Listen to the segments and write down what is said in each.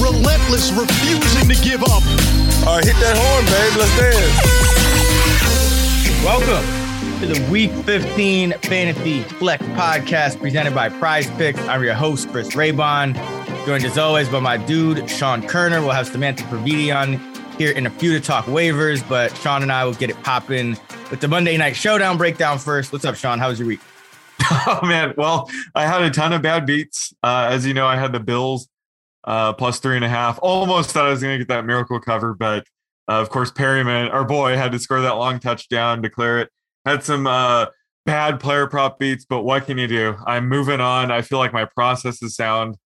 Relentless, refusing to give up. All right, hit that horn, babe. Let's dance. Welcome to the Week 15 Fantasy Flex Podcast presented by PrizePicks. I'm your host, Chris Raybon, joined as always by my dude, Sean Koerner. We'll have Samantha Previte on here in a few to talk waivers, but Sean and I will get it popping with the Monday Night Showdown breakdown first. What's up, Sean? How was your week? Oh man, well, I had a ton of bad beats. Uh, as you know, I had the Bills uh, plus three and a half. Almost thought I was going to get that miracle cover, but uh, of course, Perriman, our boy, had to score that long touchdown, declare it. Had some uh, bad player prop beats, but what can you do? I'm moving on. I feel like my process is sound,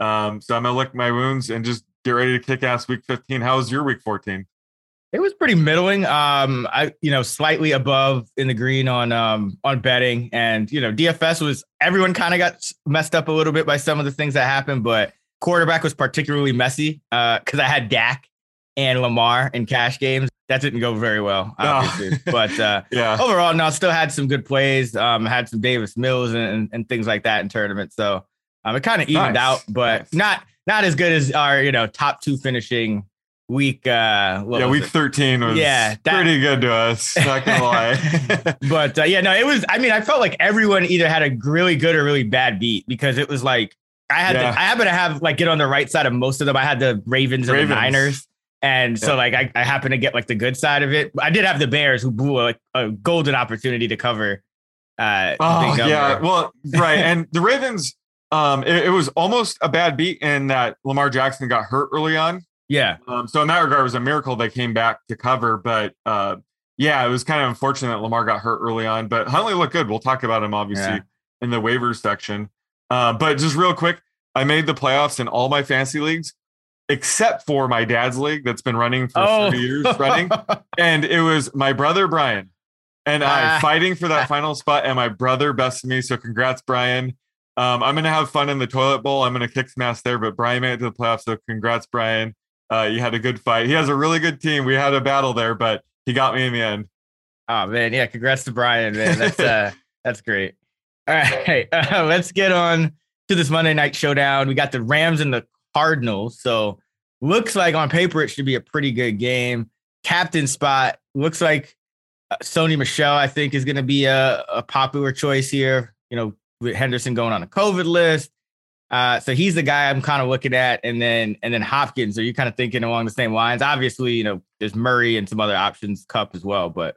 um, so I'm gonna lick my wounds and just get ready to kick ass week 15. How was your week 14? It was pretty middling. Um, I you know slightly above in the green on um on betting, and you know DFS was everyone kind of got messed up a little bit by some of the things that happened, but quarterback was particularly messy because I had Dak and Lamar in cash games. That didn't go very well, obviously. but uh, Yeah. overall, no, still had some good plays. Um, had some Davis Mills and, and, and things like that in tournaments. So um, it kind of evened Nice. out, but Nice. not not as good as our you know top two finishing week. Uh, yeah, week it? 13 was Yeah, that- pretty good to us. Not gonna lie. but uh, yeah, no, it was. I mean, I felt like everyone either had a really good or really bad beat because it was like I had Yeah. to, I happen to have like get on the right side of most of them. I had the Ravens and the Niners. And so, like, I, I happened to get like the good side of it. I did have the Bears, who blew a, a golden opportunity to cover. Uh, Oh yeah, well, right, and the Ravens. Um, it, it was almost a bad beat in that Lamar Jackson got hurt early on. yeah, Um, so in that regard, it was a miracle they came back to cover. But uh, yeah, it was kind of unfortunate that Lamar got hurt early on. But Huntley looked good. We'll talk about him obviously Yeah. in the waivers section. Uh, but just real quick, I made the playoffs in all my fantasy leagues except for my dad's league that's been running for Oh. 30 years running. and it was my brother Brian and Ah. I fighting for that final spot, and my brother bested me. So congrats, Brian. Um, I'm gonna have fun in the toilet bowl. I'm gonna kick some ass there, but Brian made it to the playoffs. So congrats, Brian. Uh, you had a good fight. He has a really good team. We had a battle there, but he got me in the end. Oh man, yeah, congrats to Brian, man. That's uh that's great. All right, uh, let's get on to this Monday night showdown. We got the Rams and the Cardinals. So looks like on paper it should be a pretty good game. Captain spot looks like uh, Sony Michel, I think, is going to be a, a popular choice here. You know, with Henderson going on a COVID list. Uh, so he's the guy I'm kind of looking at, and then and then Hopkins. Are you kind of thinking along the same lines? Obviously, you know, there's Murray and some other options, Kupp as well, but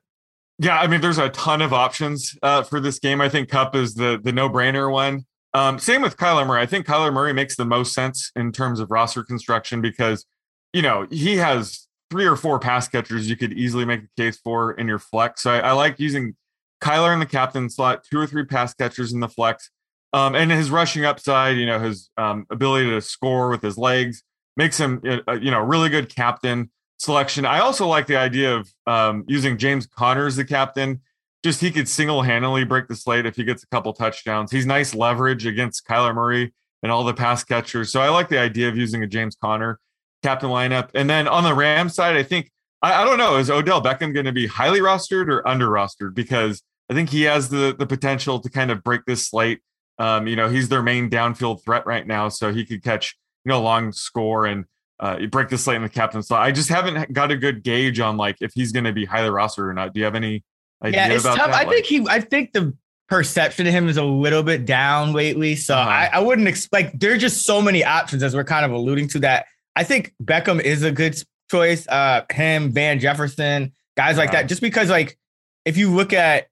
Yeah, I mean, there's a ton of options uh, for this game. I think Kupp is the the no brainer one. Um, same with Kyler Murray. I think Kyler Murray makes the most sense in terms of roster construction because, you know, he has three or four pass catchers you could easily make a case for in your flex. So I, I like using Kyler in the captain slot, two or three pass catchers in the flex, um, and his rushing upside. You know, his um, ability to score with his legs makes him, uh, you know, really good captain selection. I also like the idea of um, using James Conner as the captain. Just he could single handedly break the slate if he gets a couple touchdowns. He's nice leverage against Kyler Murray and all the pass catchers. So I like the idea of using a James Conner captain lineup. And then on the Rams side, I think I, I don't know is Odell Beckham going to be highly rostered or under rostered because I think he has the the potential to kind of break this slate. Um, you know, he's their main downfield threat right now, so he could catch you know a long score and uh, break the slate in the captain slot. I just haven't got a good gauge on like if he's going to be highly rostered or not. Do you have any yeah, it's tough. that? I Like- think he. I think the perception of him is a little bit down lately. So Uh-huh. I, I wouldn't expect. There's just so many options as we're kind of alluding to that. I think Beckham is a good choice. Uh, him, Van Jefferson, guys like Yeah. that. Just because, like, if you look at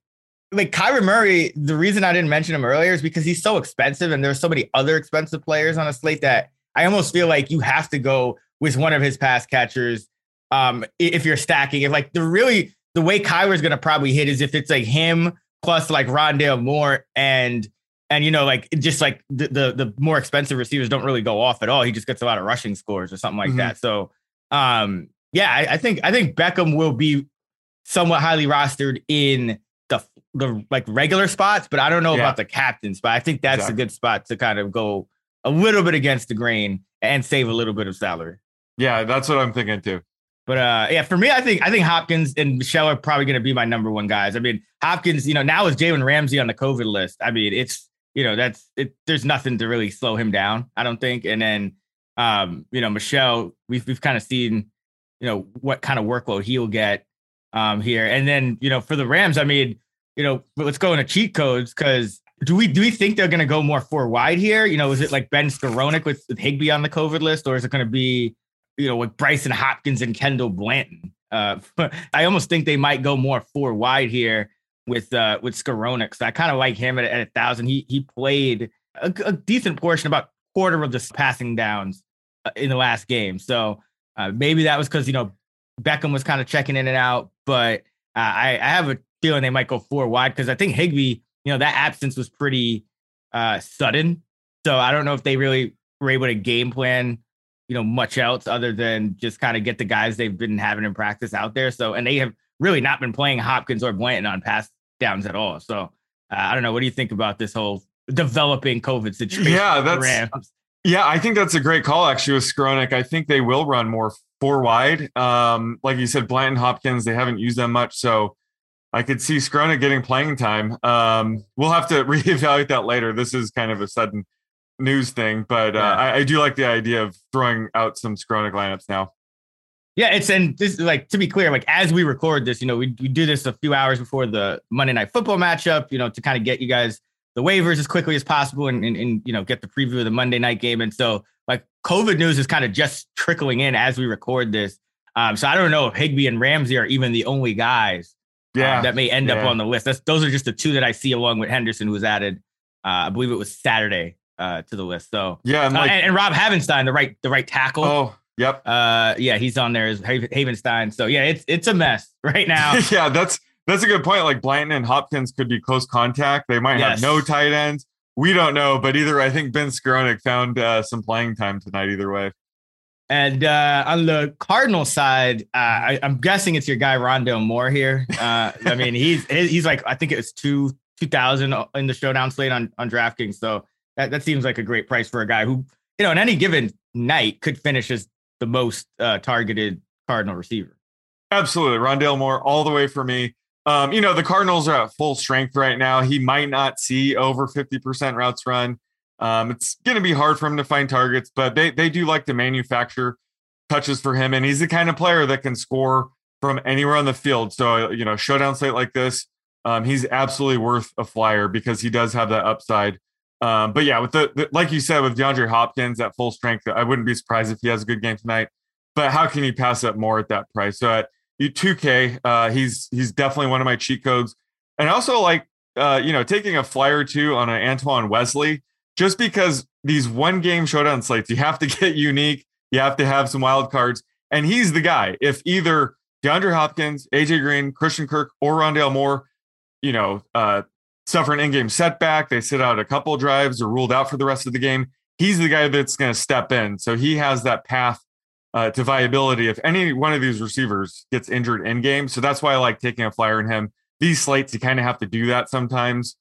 like Kyler Murray, the reason I didn't mention him earlier is because he's so expensive, and there's so many other expensive players on a slate that I almost feel like you have to go with one of his pass catchers. Um, if you're stacking, if like the really the way Kyler's gonna probably hit is if it's like him plus like Rondale Moore and and you know like just like the, the the more expensive receivers don't really go off at all. He just gets a lot of rushing scores or something like Mhm. that. So um, yeah, I, I think I think Beckham will be somewhat highly rostered in the the like regular spots, but I don't know Yeah. about the captains. But I think that's Exactly. a good spot to kind of go a little bit against the grain and save a little bit of salary. Yeah, that's what I'm thinking too. But uh, yeah, for me, I think I think Hopkins and Michel are probably going to be my number one guys. I mean, Hopkins, you know, now is Jalen Ramsey on the COVID list. I mean, it's you know that's it. There's nothing to really slow him down. I don't think. And then, um, you know, Michel, we've we've kind of seen, you know, what kind of workload he'll get um here. And then, you know, for the Rams, I mean, you know, let's go into cheat codes because do we do we think they're going to go more four wide here? You know, is it like Ben Skowronek with, with Higbee on the COVID list, or is it going to be you know, with Brycen Hopkins and Kendall Blanton. Uh, I almost think they might go more four wide here with uh, with Skowronek. So I kind of like him at, at a thousand. He he played a, a decent portion, about quarter of the passing downs uh, in the last game. So uh, maybe that was because you know Beckham was kind of checking in and out. But uh, I, I have a feeling they might go four wide because I think Higbee, you know, that absence was pretty uh, sudden. So I don't know if they really were able to game plan you know, much else other than just kind of get the guys they've been having in practice out there. So, and they have really not been playing Hopkins or Blanton on pass downs at all. So, uh, I don't know. What do you think about this whole developing COVID situation? Yeah, that's- Rams? Yeah, I think that's a great call actually with Skowronek. I think they will run more four wide. Um, like you said, Blanton Hopkins, they haven't used them much. So I could see Skowronek getting playing time. Um, we'll have to reevaluate that later. This is kind of a sudden news thing, but uh, Yeah. I, I do like the idea of throwing out some Skowronek lineups now. Yeah, it's and this like to be clear, like as we record this, you know, we, we do this a few hours before the Monday night football matchup, you know, to kind of get you guys the waivers as quickly as possible and, and, and you know get the preview of the Monday night game. And so like COVID news is kind of just trickling in as we record this. Um, so I don't know if Higbee and Ramsey are even the only guys um, Yeah. that may end up on the list. That's those are just the two that I see along with Henderson, who was added, uh, I believe it was Saturday uh, to the list. So yeah. And uh, and, and Rob Havenstein, the right the right tackle. oh, yep. Uh, yeah, he's on there as Haven- Havenstein. So yeah, it's it's a mess right now. yeah, that's that's a good point. Like Blanton and Hopkins could be close contact. They might Yes. have no tight ends. We don't know, but either I think Ben Skowronek found uh, some playing time tonight. Either way, and uh, on the Cardinal side, uh, I, I'm guessing it's your guy Rondale Moore here. Uh, I mean, he's he's like I think it was two two thousand in the showdown slate on on DraftKings. So that that seems like a great price for a guy who you know in any given night could finish as the most uh, targeted Cardinal receiver. absolutely. Rondale Moore all the way for me. Um, you know the Cardinals are at full strength right now. He might not see over fifty percent routes run. Um, it's going to be hard for him to find targets, but they they do like to manufacture touches for him, and he's the kind of player that can score from anywhere on the field. So you know, showdown slate like this, um, he's absolutely worth a flyer because he does have that upside. Um, but yeah, with the, the like you said with DeAndre Hopkins at full strength, I wouldn't be surprised if he has a good game tonight. But how can you pass up Moore at that price? So at you 2K, uh, he's he's definitely one of my cheat codes, and also like uh, you know taking a flyer or two on an Antoine Wesley just because these one game showdown slates, you have to get unique, you have to have some wild cards, and he's the guy. If either DeAndre Hopkins, AJ Green, Christian Kirk, or Rondale Moore, you know, uh, suffer an in-game setback, they sit out a couple drives or ruled out for the rest of the game. He's the guy that's going to step in, so he has that path uh, to viability if any one of these receivers gets injured in game. So that's why I like taking a flyer in him. These slates, you kind of have to do that sometimes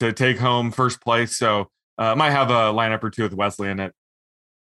to take home first place. So uh, might have a lineup or two with Wesley in it.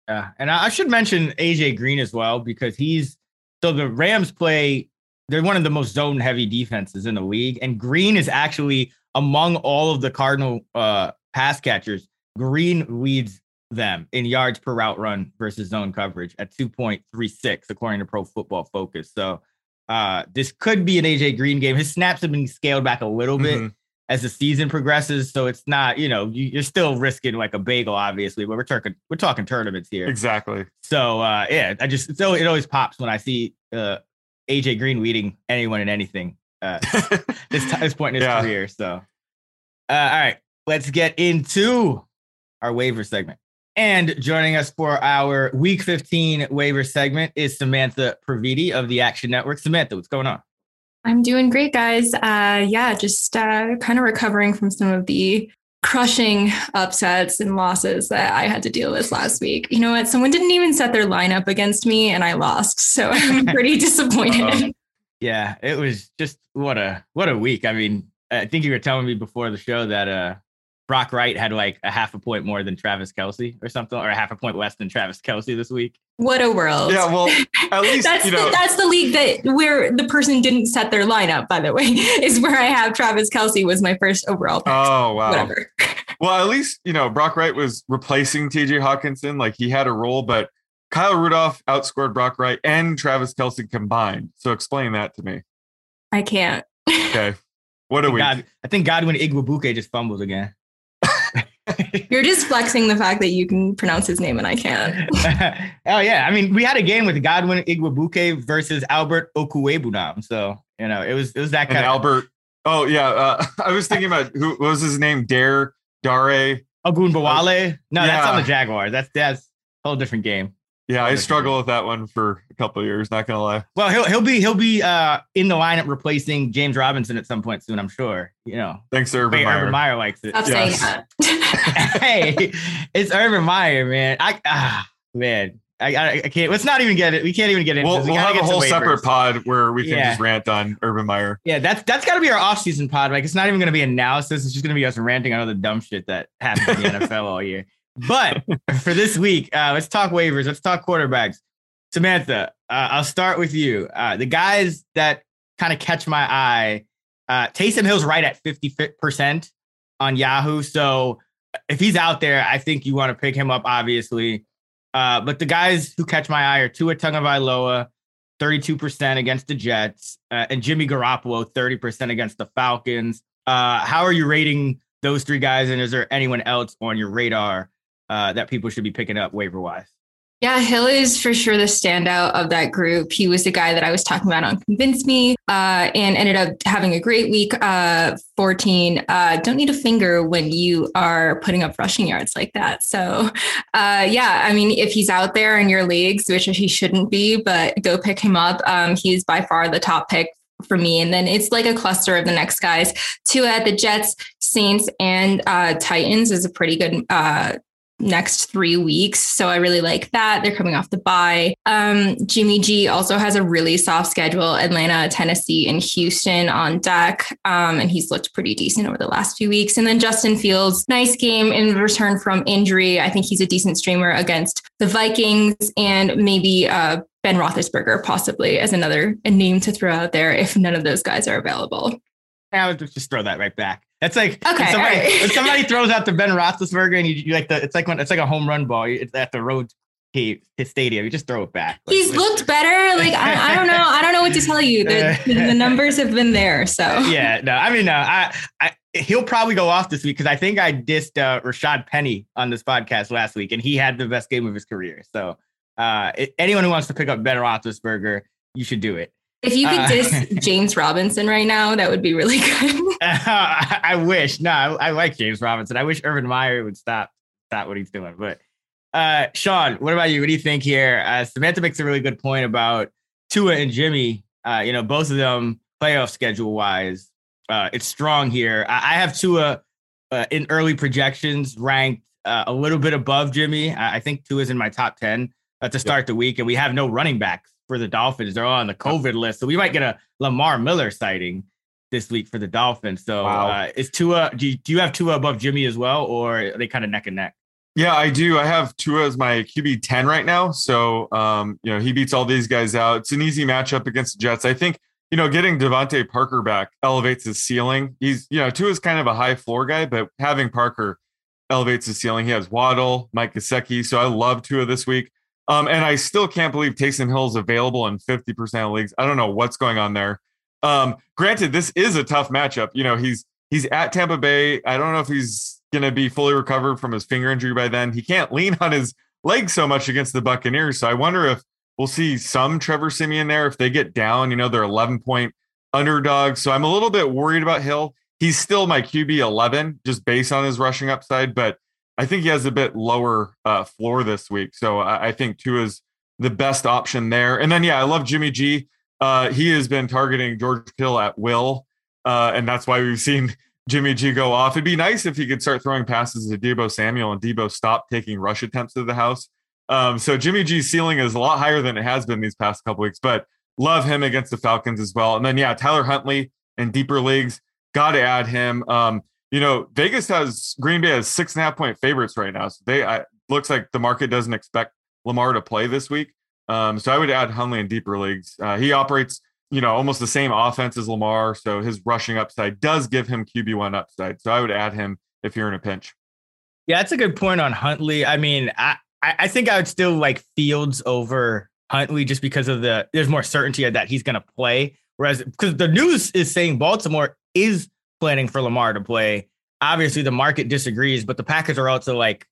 Yeah, and I should mention AJ Green as well because he's so the Rams play. They're one of the most zone heavy defenses in the league, and Green is actually among all of the Cardinal uh, pass catchers. Green leads them in yards per route run versus zone coverage at 2.36 according to Pro Football Focus. So uh, this could be an AJ Green game. His snaps have been scaled back a little bit Mhm. as the season progresses, so it's not you know you, you're still risking like a bagel, obviously, but we're talking we're talking tournaments here. Exactly. So uh, yeah, I just so it always pops when I see uh, AJ Green leading anyone in anything uh, this t- this point in his Yeah. career. So uh, all right, let's get into our waiver segment. And joining us for our Week 15 waiver segment is Samantha Previte of the Action Network. Samantha, what's going on? I'm doing great, guys. Uh, yeah, just uh, kind of recovering from some of the crushing upsets and losses that I had to deal with last week. You know what? Someone didn't even set their lineup against me and I lost. So I'm pretty disappointed. Yeah, it was just what a what a week. I mean, I think you were telling me before the show that uh Brock Wright had like a half a point more than Travis Kelce or something, or a half a point less than Travis Kelce this week. What a world. Yeah, well, at least that's you know the, that's the league that where the person didn't set their lineup, by the way, is where I have Travis Kelce was my first overall pick. Oh wow. Whatever. Well, at least you know Brock Wright was replacing TJ Hockenson, like he had a role, but Kyle Rudolph outscored Brock Wright and Travis Kelce combined. So explain that to me. I can't. Okay. What a we? God, I think Godwin Igwebuike just fumbled again. You're just flexing the fact that you can pronounce his name and I can't. oh yeah, I mean, we had a game with Godwin Igwebuike versus Albert Okwuegbunam. so you know it was it was that And kind of Albert. Oh yeah, uh, I was thinking about who what was his name? Dare Dare. Ogunbowale. No, that's on the Jaguars. That's that's a whole different game. Yeah, I Wonderful. struggle with that one for a couple of years. Not gonna lie. Well, he'll he'll be he'll be uh in the lineup replacing James Robinson at some point soon. I'm sure. You know, Thanks, to Urban Urban Meyer. Urban Meyer likes it. Stop Yes. saying hey, it's Urban Meyer, man. I ah man, I, I I can't. Let's not even get it. We can't even get into We'll. We we'll have a get to whole separate pod where we can Yeah. just rant on Urban Meyer. Yeah, that's that's got to be our off-season pod. Like, it's not even going to be analysis. It's just going to be us ranting on all the dumb shit that happens in the NFL all year. But for this week, uh, let's talk waivers. Let's talk quarterbacks. Samantha, uh, I'll start with you. Uh, the guys that kind of catch my eye, uh, Taysom Hill's right at 50% on Yahoo. So if he's out there, I think you want to pick him up, obviously. Uh, but the guys who catch my eye are Tua Tagovailoa, 32% against the Jets, uh, and Jimmy Garoppolo, 30% against the Falcons. Uh, how are you rating those three guys? And is there anyone else on your radar uh, that people should be picking up waiver wise? Yeah, Hill is for sure the standout of that group. He was the guy that I was talking about on Convince Me uh, and ended up having a great week. Uh, 14. Uh, don't need a finger when you are putting up rushing yards like that. So, uh, yeah, I mean, if he's out there in your leagues, which he shouldn't be, but go pick him up. Um, he's by far the top pick for me. And then it's like a cluster of the next guys. Tua at the Jets, Saints, and uh, Titans is a pretty good next three weeks. So I really like that. They're coming off the bye. Um, Jimmy G also has a really soft schedule Atlanta, Tennessee, and Houston on deck. Um, and he's looked pretty decent over the last few weeks. And then Justin Fields, nice game in return from injury. I think he's a decent streamer against the Vikings and maybe uh, Ben Roethlisberger, possibly as another name to throw out there if none of those guys are available. I would just throw that right back. That's like Okay, somebody, right. somebody throws out the Ben Roethlisberger and you, you like the it's like when it's like a home run ball. It's at the road his stadium. You just throw it back. Like, He's looked better. Like I, I don't know. I don't know what to tell you. The, the numbers have been there. So yeah, no, I mean, no, I, I, he'll probably go off this week because I think I dissed uh, Rashad Penny on this podcast last week, and he had the best game of his career. So, uh, anyone who wants to pick up Ben Roethlisberger, you should do it. If you could Uh, diss James Robinson right now, that would be really good. I, I wish. No, I, I like James Robinson. I wish Urban Meyer would stop stop what he's doing. But uh, Sean, what about you? What do you think here? Uh, Samantha makes a really good point about Tua and Jimmy. Uh, you know, both of them playoff schedule wise, uh, it's strong here. I, I have Tua uh, in early projections ranked uh, a little bit above Jimmy. I, I think is in my top ten uh, to start the week, and we have no running backs for the Dolphins. They're all on the COVID list, so we might get a Lamar Miller sighting this week for the Dolphins. So Wow. uh, is Tua? Do you, do you have Tua above Jimmy as well, or are they kind of neck and neck? Yeah, I do. I have Tua as my QB 10 right now. So, um, you know, he beats all these guys out. It's an easy matchup against the Jets. I think, you know, getting DeVante Parker back elevates his ceiling. He's, you know, Tua's kind of a high floor guy, but having Parker elevates his ceiling. He has Waddle, Mike Gesicki. So I love Tua this week. Um, and I still can't believe Taysom Hill is available in 50% of leagues. I don't know what's going on there. Um, granted, this is a tough matchup. You know, he's he's at Tampa Bay. I don't know if he's gonna be fully recovered from his finger injury by then. He can't lean on his leg so much against the Buccaneers. So I wonder if we'll see some Trevor Siemian there if they get down. You know, they're 11 point underdogs. So I'm a little bit worried about Hill. He's still my QB 11 just based on his rushing upside, but I think he has a bit lower uh, floor this week. So I, I think Tua is the best option there. And then, yeah, I love Jimmy G. Uh, he has been targeting George Kittle at will. Uh, and that's why we've seen Jimmy G go off. It'd be nice if he could start throwing passes to Deebo Samuel and Deebo stop taking rush attempts to the house. Um, so Jimmy G's ceiling is a lot higher than it has been these past couple weeks, but love him against the Falcons as well. And then yeah, Tyler Huntley in deeper leagues, got to add him. Um, you know, Vegas has Green Bay has six and a half point favorites right now. So they I, looks like the market doesn't expect Lamar to play this week. Um, so I would add Huntley in deeper leagues. Uh, he operates, you know, almost the same offense as Lamar. So his rushing upside does give him QB1 upside. So I would add him if you're in a pinch. Yeah, that's a good point on Huntley. I mean, I, I think I would still like Fields over Huntley just because of the there's more certainty that he's going to play. Whereas because the news is saying Baltimore is planning for Lamar to play. Obviously, the market disagrees, but the Packers are also like,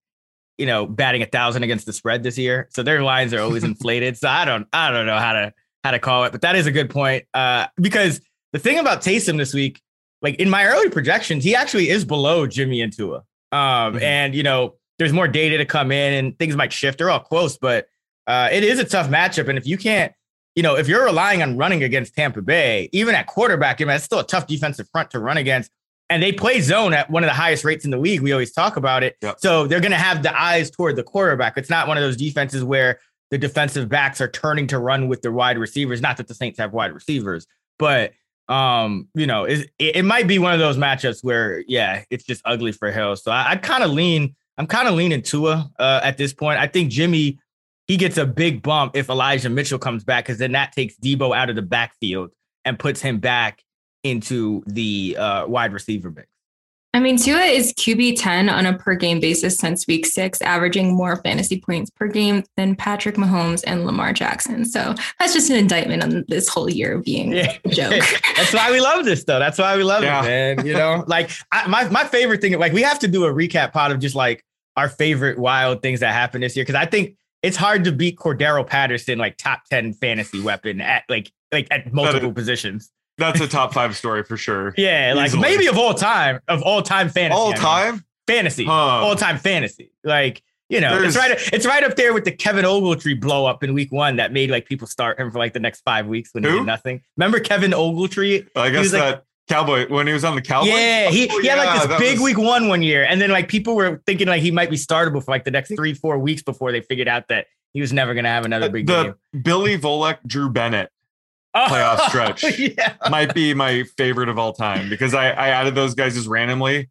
you know, batting a thousand against the spread this year, so their lines are always inflated. So I don't, I don't know how to how to call it, but that is a good point. Uh, because the thing about Taysom this week, like in my early projections, he actually is below Jimmy and Tua. Um, mm-hmm. and you know, there's more data to come in, and things might shift. They're all close, but uh, it is a tough matchup. And if you can't, you know, if you're relying on running against Tampa Bay, even at quarterback, I mean, it's still a tough defensive front to run against. And they play zone at one of the highest rates in the league. We always talk about it. Yep. So they're going to have the eyes toward the quarterback. It's not one of those defenses where the defensive backs are turning to run with their wide receivers. Not that the Saints have wide receivers, but um, you know, it, it might be one of those matchups where, yeah, it's just ugly for Hill. So I, I kind of lean, I'm kind of leaning Tua uh, at this point. I think Jimmy he gets a big bump if Elijah Mitchell comes back because then that takes Deebo out of the backfield and puts him back into the uh, wide receiver mix. I mean, Tua is QB 10 on a per game basis since week six, averaging more fantasy points per game than Patrick Mahomes and Lamar Jackson. So that's just an indictment on this whole year being yeah. a joke. that's why we love this, though. That's why we love yeah. it, man. You know, like I, my, my favorite thing, like we have to do a recap pod of just like our favorite wild things that happened this year. Cause I think it's hard to beat Cordarrelle Patterson like top 10 fantasy weapon at like like at multiple that, positions. That's a top five story for sure. yeah, like maybe of all time, of all time fantasy. All time? I mean. Fantasy. Huh. All time fantasy. Like, you know, There's, it's right it's right up there with the Kevin Ogletree blow up in week one that made like people start him for like the next five weeks when who? he did nothing. Remember Kevin Ogletree? I guess that like, Cowboy when he was on the Cowboys. Yeah, he, oh, he had like this big was... week one one year, and then like people were thinking like he might be startable for like the next three four weeks before they figured out that he was never going to have another big the game. Billy Volek, Drew Bennett oh, playoff stretch yeah. might be my favorite of all time because I, I added those guys just randomly,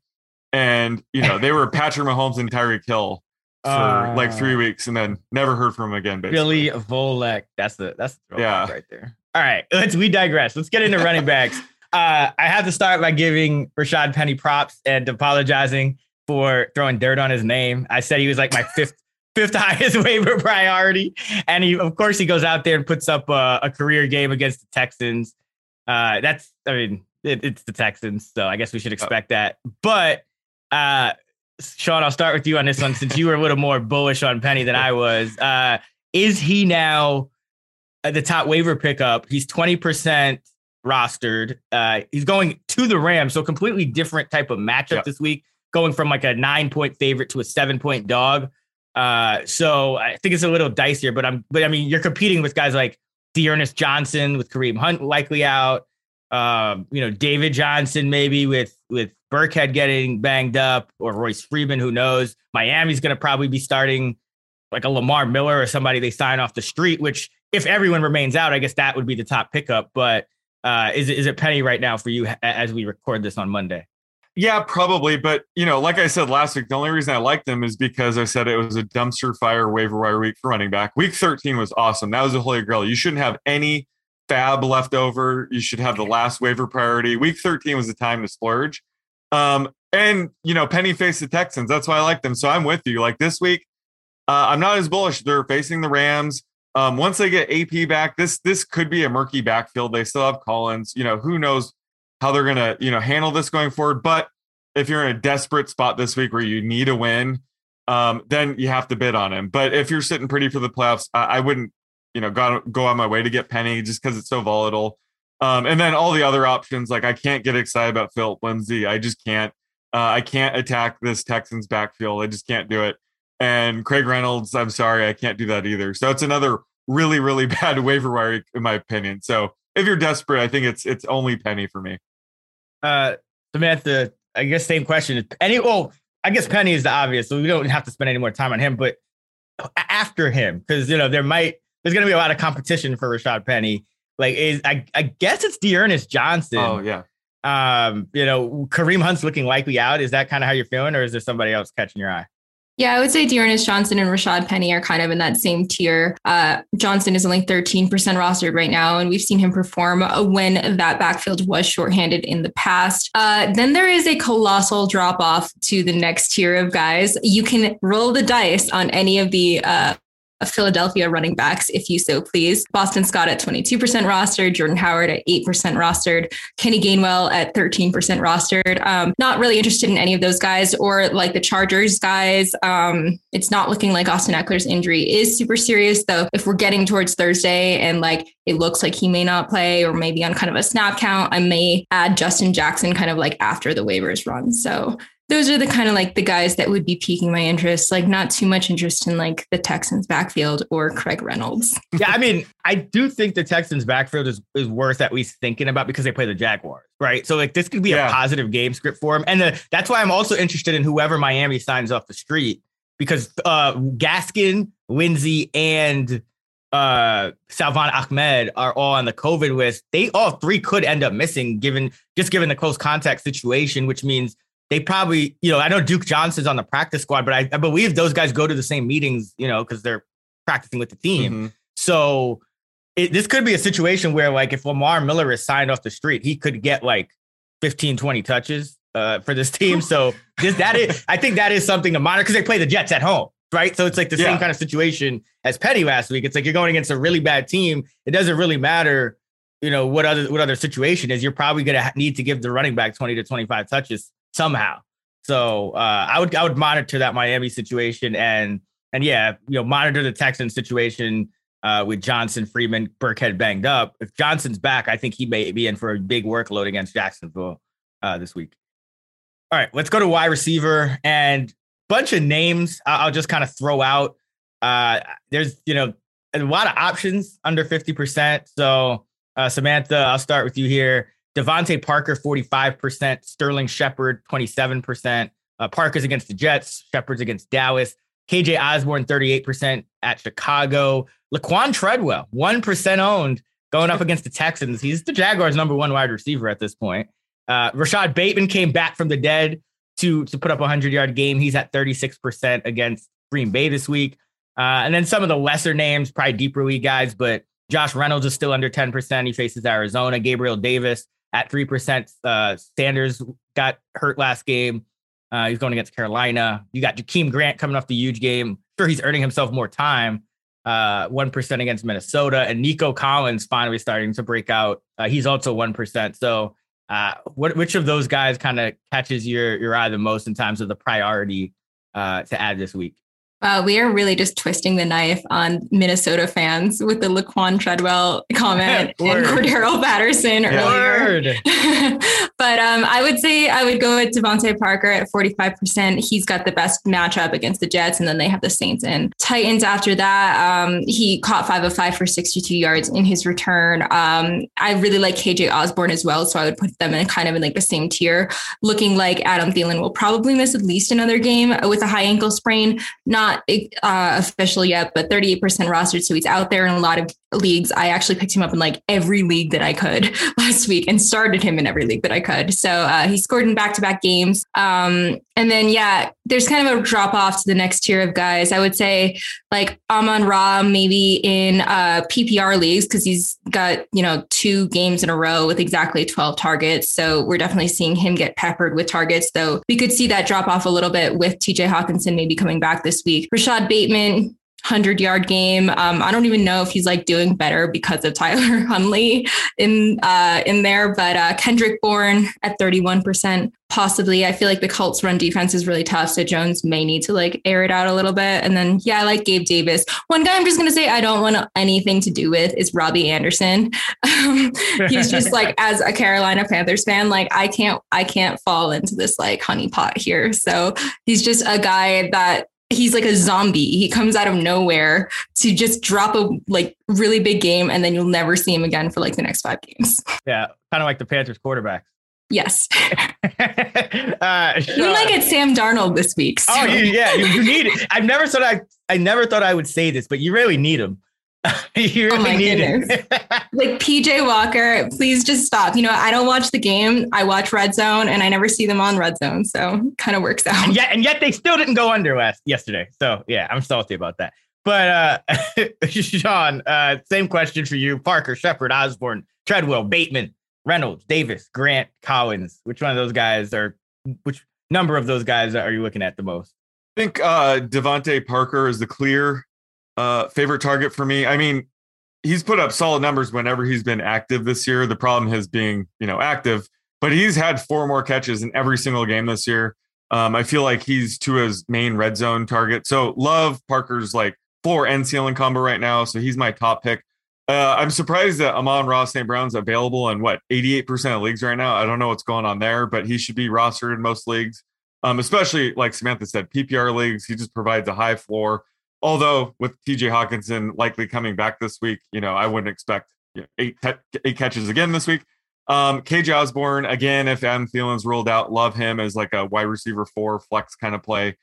and you know they were Patrick Mahomes and Tyreek Hill for uh, like three weeks, and then never heard from him again. Basically. Billy Volek, that's the that's the yeah right there. All right, let's we digress. Let's get into running backs. Uh, I have to start by giving Rashad Penny props and apologizing for throwing dirt on his name. I said he was like my fifth fifth highest waiver priority. And he, of course, he goes out there and puts up a, a career game against the Texans. Uh, that's, I mean, it, it's the Texans, so I guess we should expect that. But uh, Sean, I'll start with you on this one since you were a little more bullish on Penny than I was. Uh, is he now the top waiver pickup? He's twenty percent rostered. Uh, he's going to the Rams, so completely different type of matchup yep. this week. Going from like a nine point favorite to a seven point dog. Uh, so I think it's a little dicier, but I'm, but I mean, you're competing with guys like D'Ernest Johnson with Kareem Hunt likely out. Um, you know, David Johnson maybe with with Burkhead getting banged up, or Royce Freeman, who knows? Miami's going to probably be starting like a Lamar Miller or somebody they sign off the street. Which, if everyone remains out, I guess that would be the top pickup. But uh, is is it Penny right now for you as we record this on Monday? Yeah, probably. But you know, like I said last week, the only reason I liked them is because I said it was a dumpster fire waiver wire week for running back. Week 13 was awesome. That was a holy grail. You shouldn't have any FAAB left over. You should have the last waiver priority. Week 13 was the time to splurge. Um, and you know, Penny faced the Texans. That's why I like them. So I'm with you. Like this week, uh, I'm not as bullish. They're facing the Rams. Um, once they get AP back, this this could be a murky backfield. They still have Collins. You know, who knows how they're to, you know, handle this going forward. But if you're in a desperate spot this week where you need a win, um, then you have to bid on him. But if you're sitting pretty for the playoffs, I, I wouldn't, you know, go, go on my way to get Penny just because it's so volatile. Um, and then all the other options, like I can't get excited about Philip Lindsay. I just can't. Uh, I can't attack this Texans backfield. I just can't do it. And Craig Reynolds, I'm sorry, I can't do that either. So it's another really, really bad waiver wire, in my opinion. So if you're desperate, I think it's it's only Penny for me. Uh, Samantha, I guess same question. Any well, I guess Penny is the obvious, so we don't have to spend any more time on him. But after him, because you know there might there's going to be a lot of competition for Rashad Penny. Like, is I, I guess it's D'Ernest Johnson. Oh yeah. Um, you know, Kareem Hunt's looking likely out. Is that kind of how you're feeling, or is there somebody else catching your eye? Yeah, I would say D'Ernest Johnson and Rashad Penny are kind of in that same tier. Uh, Johnson is only 13% rostered right now, and we've seen him perform when that backfield was shorthanded in the past. Uh, then there is a colossal drop off to the next tier of guys. You can roll the dice on any of the uh, Philadelphia running backs, if you so please. Boston Scott at 22% rostered, Jordan Howard at 8% rostered, Kenny Gainwell at 13% rostered. Um, not really interested in any of those guys or like the Chargers guys. Um, it's not looking like Austin Ekeler's injury is super serious, though. If we're getting towards Thursday and like it looks like he may not play or maybe on kind of a snap count, I may add Justin Jackson kind of like after the waivers run. So those are the kind of like the guys that would be piquing my interest. Like not too much interest in like the Texans backfield or Craig Reynolds. yeah, I mean, I do think the Texans backfield is, is worth at least thinking about because they play the Jaguars, right? So like this could be yeah. a positive game script for him. And the, that's why I'm also interested in whoever Miami signs off the street because uh Gaskin, Lindsay, and uh Salvon Ahmed are all on the COVID list. They all three could end up missing given just given the close contact situation, which means they probably, you know, I know Duke Johnson's on the practice squad, but I, I believe those guys go to the same meetings, you know, because they're practicing with the team. Mm-hmm. So it, this could be a situation where, like, if Lamar Miller is signed off the street, he could get like 15, 20 touches uh, for this team. So this, that is, I think that is something to monitor because they play the Jets at home, right? So it's like the yeah. same kind of situation as Penny last week. It's like you're going against a really bad team. It doesn't really matter, you know, what other what other situation is. You're probably going to need to give the running back 20 to 25 touches somehow. So uh, I would I would monitor that Miami situation and and yeah, you know, monitor the Texans situation uh, with Johnson, Freeman, Burkhead banged up. If Johnson's back, I think he may be in for a big workload against Jacksonville uh, this week. All right, let's go to wide receiver and bunch of names. I'll just kind of throw out. Uh, there's you know a lot of options under fifty percent. So uh, Samantha, I'll start with you here. DeVante Parker, 45%, Sterling Shepard, 27%. Uh, Parker's against the Jets, Shepard's against Dallas. KJ Osborn, 38% at Chicago. Laquon Treadwell, 1% owned, going up against the Texans. He's the Jaguars' number one wide receiver at this point. Uh, Rashod Bateman came back from the dead to, to put up a 100 yard game. He's at 36% against Green Bay this week. Uh, and then some of the lesser names, probably deeper league guys, but Josh Reynolds is still under 10%. He faces Arizona. Gabriel Davis at 3%. Uh, Sanders got hurt last game. Uh, he's going against Carolina. You got Jakeem Grant coming off the huge game. Sure, he's earning himself more time. Uh, 1% against Minnesota. And Nico Collins finally starting to break out. Uh, he's also 1%. So, uh, what, which of those guys kind of catches your, your eye the most in terms of the priority uh, to add this week? Uh, we are really just twisting the knife on Minnesota fans with the Laquon Treadwell comment and Cordarrelle Patterson earlier. but um, I would say I would go with DeVante Parker at 45%. He's got the best matchup against the Jets, and then they have the Saints and Titans after that. Um, he caught five of five for 62 yards in his return. Um, I really like KJ Osborn as well, so I would put them in kind of in like the same tier, looking like Adam Thielen will probably miss at least another game with a high ankle sprain. Not not uh, official yet, but 38% rostered. So he's out there in a lot of leagues. I actually picked him up in like every league that I could last week and started him in every league that I could. So uh, he scored in back to back games. Um, and then, yeah, there's kind of a drop off to the next tier of guys. I would say like Amon Ra, maybe in uh, PPR leagues, because he's got, you know, two games in a row with exactly 12 targets. So we're definitely seeing him get peppered with targets, though we could see that drop off a little bit with TJ Hockenson maybe coming back this week. Rashod Bateman, 100 yard game. Um, I don't even know if he's like doing better because of Tyler Huntley in uh, in there, but uh, Kendrick Bourne at 31%. Possibly, I feel like the Colts run defense is really tough, so Jones may need to like air it out a little bit. And then, yeah, I like Gabe Davis. One guy I'm just gonna say I don't want anything to do with is Robbie Anderson. he's just like as a Carolina Panthers fan, like I can't I can't fall into this like honeypot here. So he's just a guy that he's like a zombie. He comes out of nowhere to just drop a like really big game and then you'll never see him again for like the next five games. Yeah, kind of like the Panthers quarterback. Yes. uh, You might get Sam Darnold this week. so- Oh, you, yeah, you, you need it. I've never thought I, I never thought I would say this, but you really need him. you really Oh my need it. like PJ Walker, please just stop. You know, I don't watch the game. I watch Red Zone and I never see them on Red Zone. So kind of works out. and yet, and yet they still didn't go under last yesterday. So yeah, I'm salty about that. But uh, Sean, uh, same question for you: Parker, Shepard, Osborn, Treadwell, Bateman, Reynolds, Davis, Grant, Collins. Which one of those guys are? Which number of those guys are you looking at the most? I think uh DeVante Parker is the clear uh favorite target for me. I mean, he's put up solid numbers whenever he's been active this year. The problem has being, you know, active, but he's had four more catches in every single game this year. Um, I feel like he's to his main red zone target. So love Parker's like floor and ceiling combo right now. So he's my top pick. Uh, I'm surprised that Amon-Ra St. Brown's available in what 88% of leagues right now. I don't know what's going on there, but he should be rostered in most leagues um, especially like Samantha said, PPR leagues. He just provides a high floor. Although with TJ Hockenson likely coming back this week, you know, I wouldn't expect you know, eight eight catches again this week. Um, KJ Osborn again, if Adam Thielen's ruled out, love him as like a wide receiver four flex kind of play.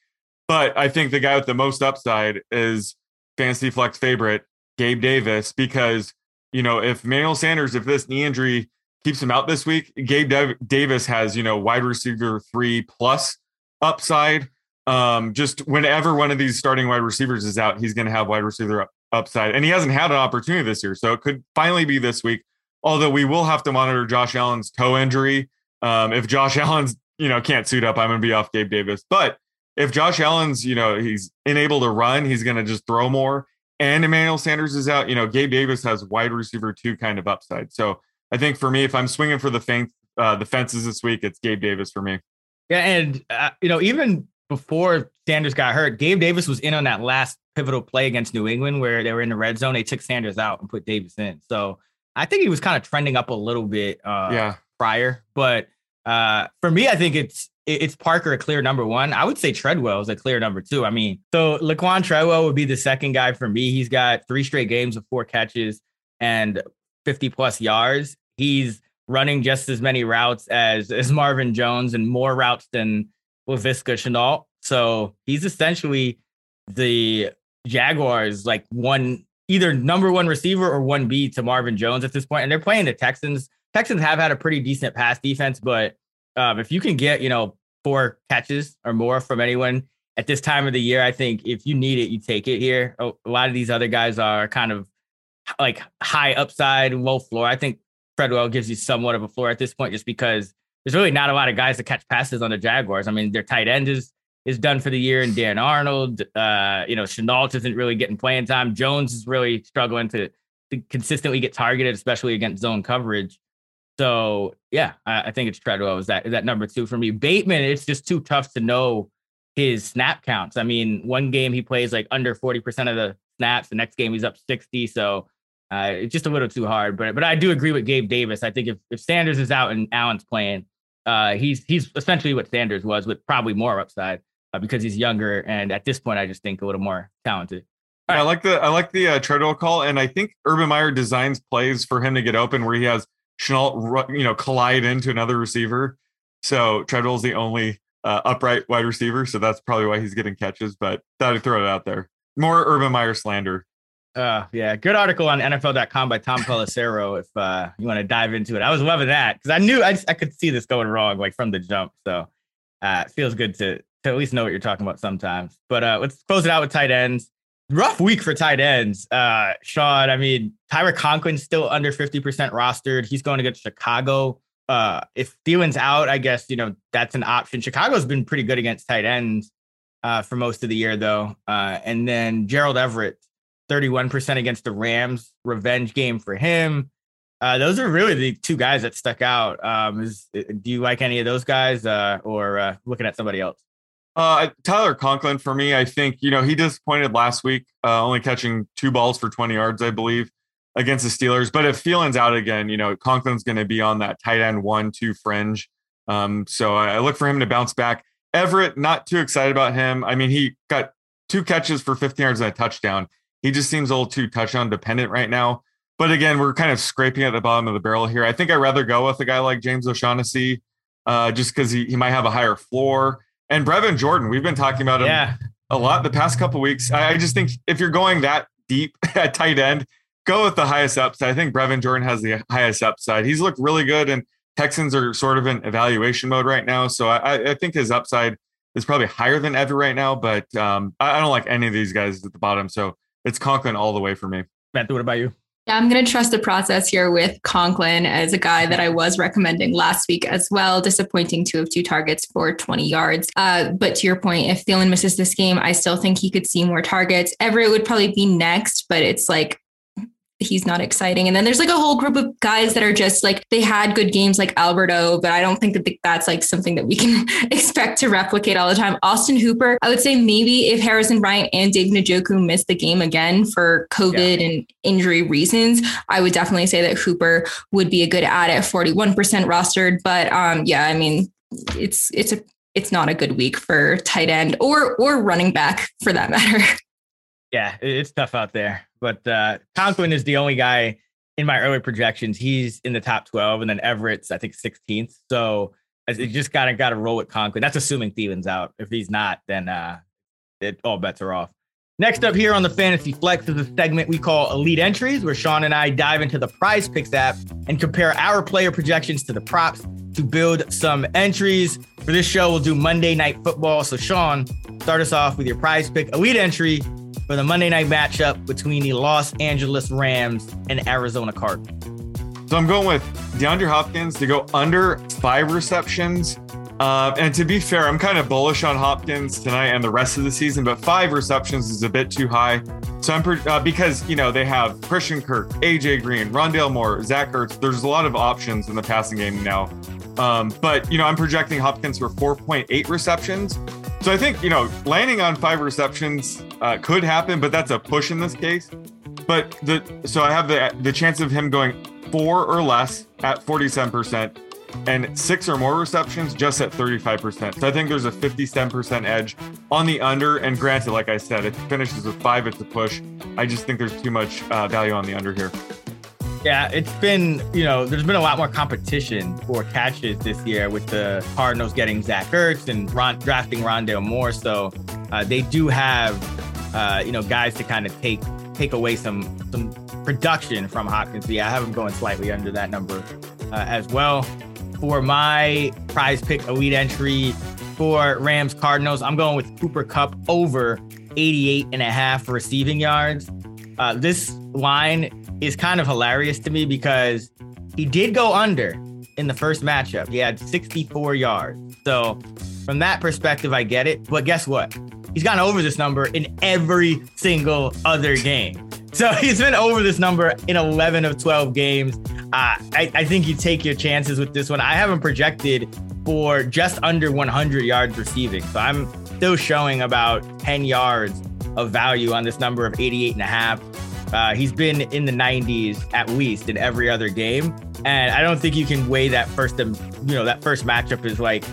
But I think the guy with the most upside is fantasy flex favorite Gabe Davis because you know if Manuel Sanders, if this knee injury keeps him out this week, Gabe Dav- Davis has you know wide receiver three plus upside. Um, just whenever one of these starting wide receivers is out, he's going to have wide receiver up- upside, and he hasn't had an opportunity this year, so it could finally be this week. Although we will have to monitor Josh Allen's toe injury. Um, if Josh Allen's you know can't suit up, I'm going to be off Gabe Davis. But if Josh Allen's you know he's unable to run, he's going to just throw more. And Emmanuel Sanders is out. You know, Gabe Davis has wide receiver two kind of upside. So I think for me, if I'm swinging for the fence, uh, the fences this week, it's Gabe Davis for me. Yeah, and uh, you know, even before Sanders got hurt, Gabe Davis was in on that last pivotal play against New England where they were in the red zone. They took Sanders out and put Davis in. So I think he was kind of trending up a little bit uh, Yeah. prior. But uh, for me, I think it's it's Parker a clear number one. I would say Treadwell is a clear number two. I mean, so Laquon Treadwell would be the second guy for me. He's got three straight games of four catches and 50 plus yards. He's running just as many routes as as Marvin Jones and more routes than Laviska Shenault. So he's essentially the Jaguars like one either number one receiver or one B to Marvin Jones at this point. And they're playing the Texans. Texans have had a pretty decent pass defense, but um, if you can get, you know, four catches or more from anyone at this time of the year, I think if you need it, you take it here. A a lot of these other guys are kind of like high upside, low floor. I think Treadwell gives you somewhat of a floor at this point just because there's really not a lot of guys to catch passes on the Jaguars. I mean, their tight end is is done for the year, and Dan Arnold, uh, you know, Shenault isn't really getting playing time. Jones is really struggling to, to consistently get targeted, especially against zone coverage. So yeah, I, I think it's Treadwell is that is that number two for me. Bateman, it's just too tough to know his snap counts. I mean, one game he plays like under 40% of the snaps, the next game he's up 60. So uh, it's just a little too hard. But but I do agree with Gabe Davis. I think if, if Sanders is out and Allen's playing, uh, he's he's essentially what Sanders was with probably more upside uh, because he's younger and at this point I just think a little more talented. I like the I like the uh, Treadwell call, and I think Urban Meyer designs plays for him to get open where he has Shenault, you know, collide into another receiver. So Treadwell's the only uh, upright wide receiver, so that's probably why he's getting catches. But thought I'd throw it out there. More Urban Meyer slander. Uh, yeah, good article on NFL.com by Tom Pelissero if uh, you want to dive into it. I was loving that because I knew I, I could see this going wrong like from the jump. So uh, it feels good to to at least know what you're talking about sometimes. But uh, let's close it out with tight ends. Rough week for tight ends. Uh, Sean, I mean, Tyler Conklin's still under 50% rostered. He's going against Chicago. Uh, if Thielen's out, I guess, you know, that's an option. Chicago's been pretty good against tight ends uh, for most of the year, though. Uh, and then Gerald Everett, 31% against the Rams. Revenge game for him. Uh, those are really the two guys that stuck out. Um, is do you like any of those guys, uh, or uh, looking at somebody else? Uh, Tyler Conklin for me, I think you know he disappointed last week, uh, only catching two balls for 20 yards, I believe, against the Steelers. But if Thielen's out again, you know Conklin's going to be on that tight end one two fringe. Um, so I, I look for him to bounce back. Everett, not too excited about him. I mean, he got two catches for 15 yards and a touchdown. He just seems a little too touchdown dependent right now. But again, we're kind of scraping at the bottom of the barrel here. I think I'd rather go with a guy like James O'Shaughnessy uh, just because he, he might have a higher floor. And Brevin Jordan, we've been talking about him Yeah. a lot the past couple weeks. I, I just think if you're going that deep at tight end, go with the highest upside. I think Brevin Jordan has the highest upside. He's looked really good, and Texans are sort of in evaluation mode right now. So I, I think his upside is probably higher than ever right now. But um, I, I don't like any of these guys at the bottom. So it's Conklin all the way for me. Matthew, what about you? Yeah, I'm going to trust the process here with Conklin as a guy that I was recommending last week as well. Disappointing two of two targets for 20 yards. Uh, but to your point, if Thielen misses this game, I still think he could see more targets. Everett would probably be next, but it's like he's not exciting. And then there's like a whole group of guys that are just like they had good games like Albert O, but I don't think that that's like something that we can expect to replicate all the time. Austin Hooper, I would say maybe if Harrison Bryant and Dave Njoku missed the game again for COVID yeah. and injury reasons, I would definitely say that Hooper would be a good add at 41% rostered. But um, yeah, I mean, it's it's a it's not a good week for tight end or or running back for that matter. Yeah, it's tough out there. But uh, Conklin is the only guy in my early projections. He's in the top 12, and then Everett's, I think, 16th. So it just kind of got to roll with Conklin. That's assuming Thielen's out. If he's not, then uh, it, all bets are off. Next up here on the Fantasy Flex is a segment we call Elite Entries, where Sean and I dive into the PrizePicks app and compare our player projections to the props to build some entries. For this show, we'll do Monday Night Football. So, Sean, start us off with your Prize Pick Elite Entry for the Monday night matchup between the Los Angeles Rams and Arizona Cardinals. So I'm going with DeAndre Hopkins to go under five receptions. Uh, and to be fair, I'm kind of bullish on Hopkins tonight and the rest of the season, but five receptions is a bit too high. So I'm pre- uh, because you know they have Christian Kirk, AJ Green, Rondale Moore, Zach Ertz. There's a lot of options in the passing game now. Um, but you know I'm projecting Hopkins for 4.8 receptions. So I think you know landing on five receptions uh, could happen, but that's a push in this case. But the so I have the the chance of him going four or less at 47%, and six or more receptions just at 35%. So I think there's a 57% edge on the under. And granted, like I said, if it finishes with five, it's a push. I just think there's too much uh, value on the under here. Yeah, it's been, you know, there's been a lot more competition for catches this year with the Cardinals getting Zach Ertz and Ron, drafting Rondale Moore. So uh, they do have, uh, you know, guys to kind of take take away some some production from Hopkins. Yeah, I have him going slightly under that number uh, as well. For my prize pick elite entry for Rams Cardinals, I'm going with Cooper Kupp over 88 and a half receiving yards. Uh, this line is kind of hilarious to me because he did go under in the first matchup. He had 64 yards. So from that perspective, I get it. But guess what? He's gone over this number in every single other game. So he's been over this number in 11 of 12 games. Uh, I, I think you take your chances with this one. I haven't projected for just under 100 yards receiving. So I'm still showing about 10 yards of value on this number of 88 and a half. Uh, he's been in the 90s at least in every other game, and I don't think you can weigh that first. Um, you know, that first matchup is like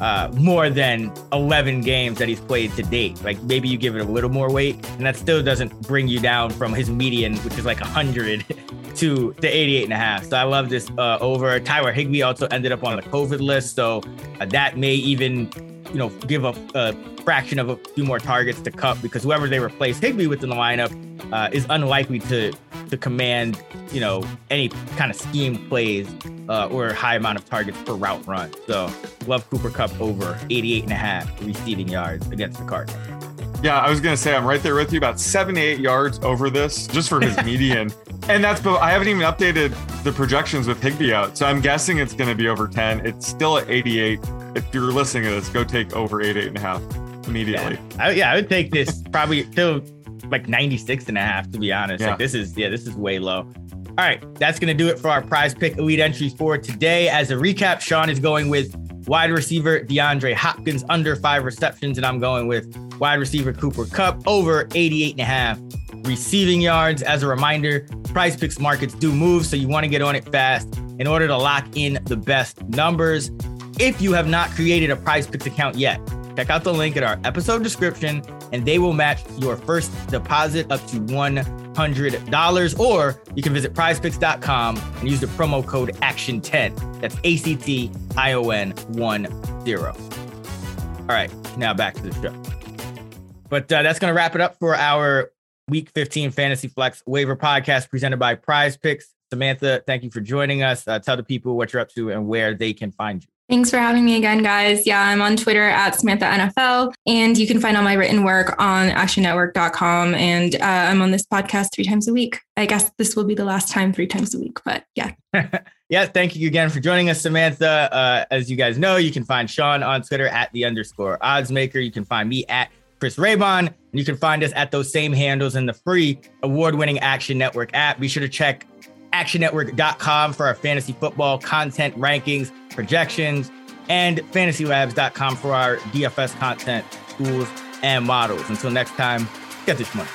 uh, more than 11 games that he's played to date. Like maybe you give it a little more weight, and that still doesn't bring you down from his median, which is like 100 to the 88 and a half. So I love this uh, over. Tyler Higbee also ended up on the COVID list, so uh, that may even you know give a, a fraction of a few more targets to Kupp because whoever they replace Higbee with in the lineup uh, is unlikely to to command you know any kind of scheme plays uh, or high amount of targets per route run. So love Cooper Kupp over 88 and a half receiving yards against the Cardinals. Yeah, I was gonna say I'm right there with you, about 78 yards over this just for his median. And that's but I haven't even updated the projections with Higbee out. So I'm guessing it's gonna be over 10. It's still at 88. If you're listening to this, go take over 88 and a half immediately. Yeah, I, yeah, I would take this probably still like 96 and a half, to be honest. Yeah. Like this is, yeah, this is way low. All right, that's going to do it for our prize pick elite entries for today. As a recap, Sean is going with wide receiver DeAndre Hopkins under five receptions, and I'm going with wide receiver Cooper Kupp over 88 and a half receiving yards. As a reminder, PrizePicks markets do move, so you want to get on it fast in order to lock in the best numbers. If you have not created a PrizePicks account yet, check out the link in our episode description and they will match your first deposit up to $100. Or you can visit prizepicks.com and use the promo code ACTION10. That's A C T I O N 1 0. All right, now back to the show. But uh, that's going to wrap it up for our Week 15 Fantasy Flex Waiver Podcast presented by PrizePicks. Samantha, thank you for joining us. Uh, tell the people what you're up to and where they can find you. Thanks for having me again, guys. Yeah, I'm on Twitter at Samantha NFL, and you can find all my written work on actionnetwork.com. And uh, I'm on this podcast three times a week. I guess this will be the last time three times a week, but yeah. yeah, thank you again for joining us, Samantha. Uh, as you guys know, you can find Sean on Twitter at the underscore oddsmaker. You can find me at Chris Raybon, and you can find us at those same handles in the free award-winning Action Network app. Be sure to check actionnetwork.com for our fantasy football content rankings, projections, and fantasylabs.com for our DFS content, tools, and models. Until next time, get this money.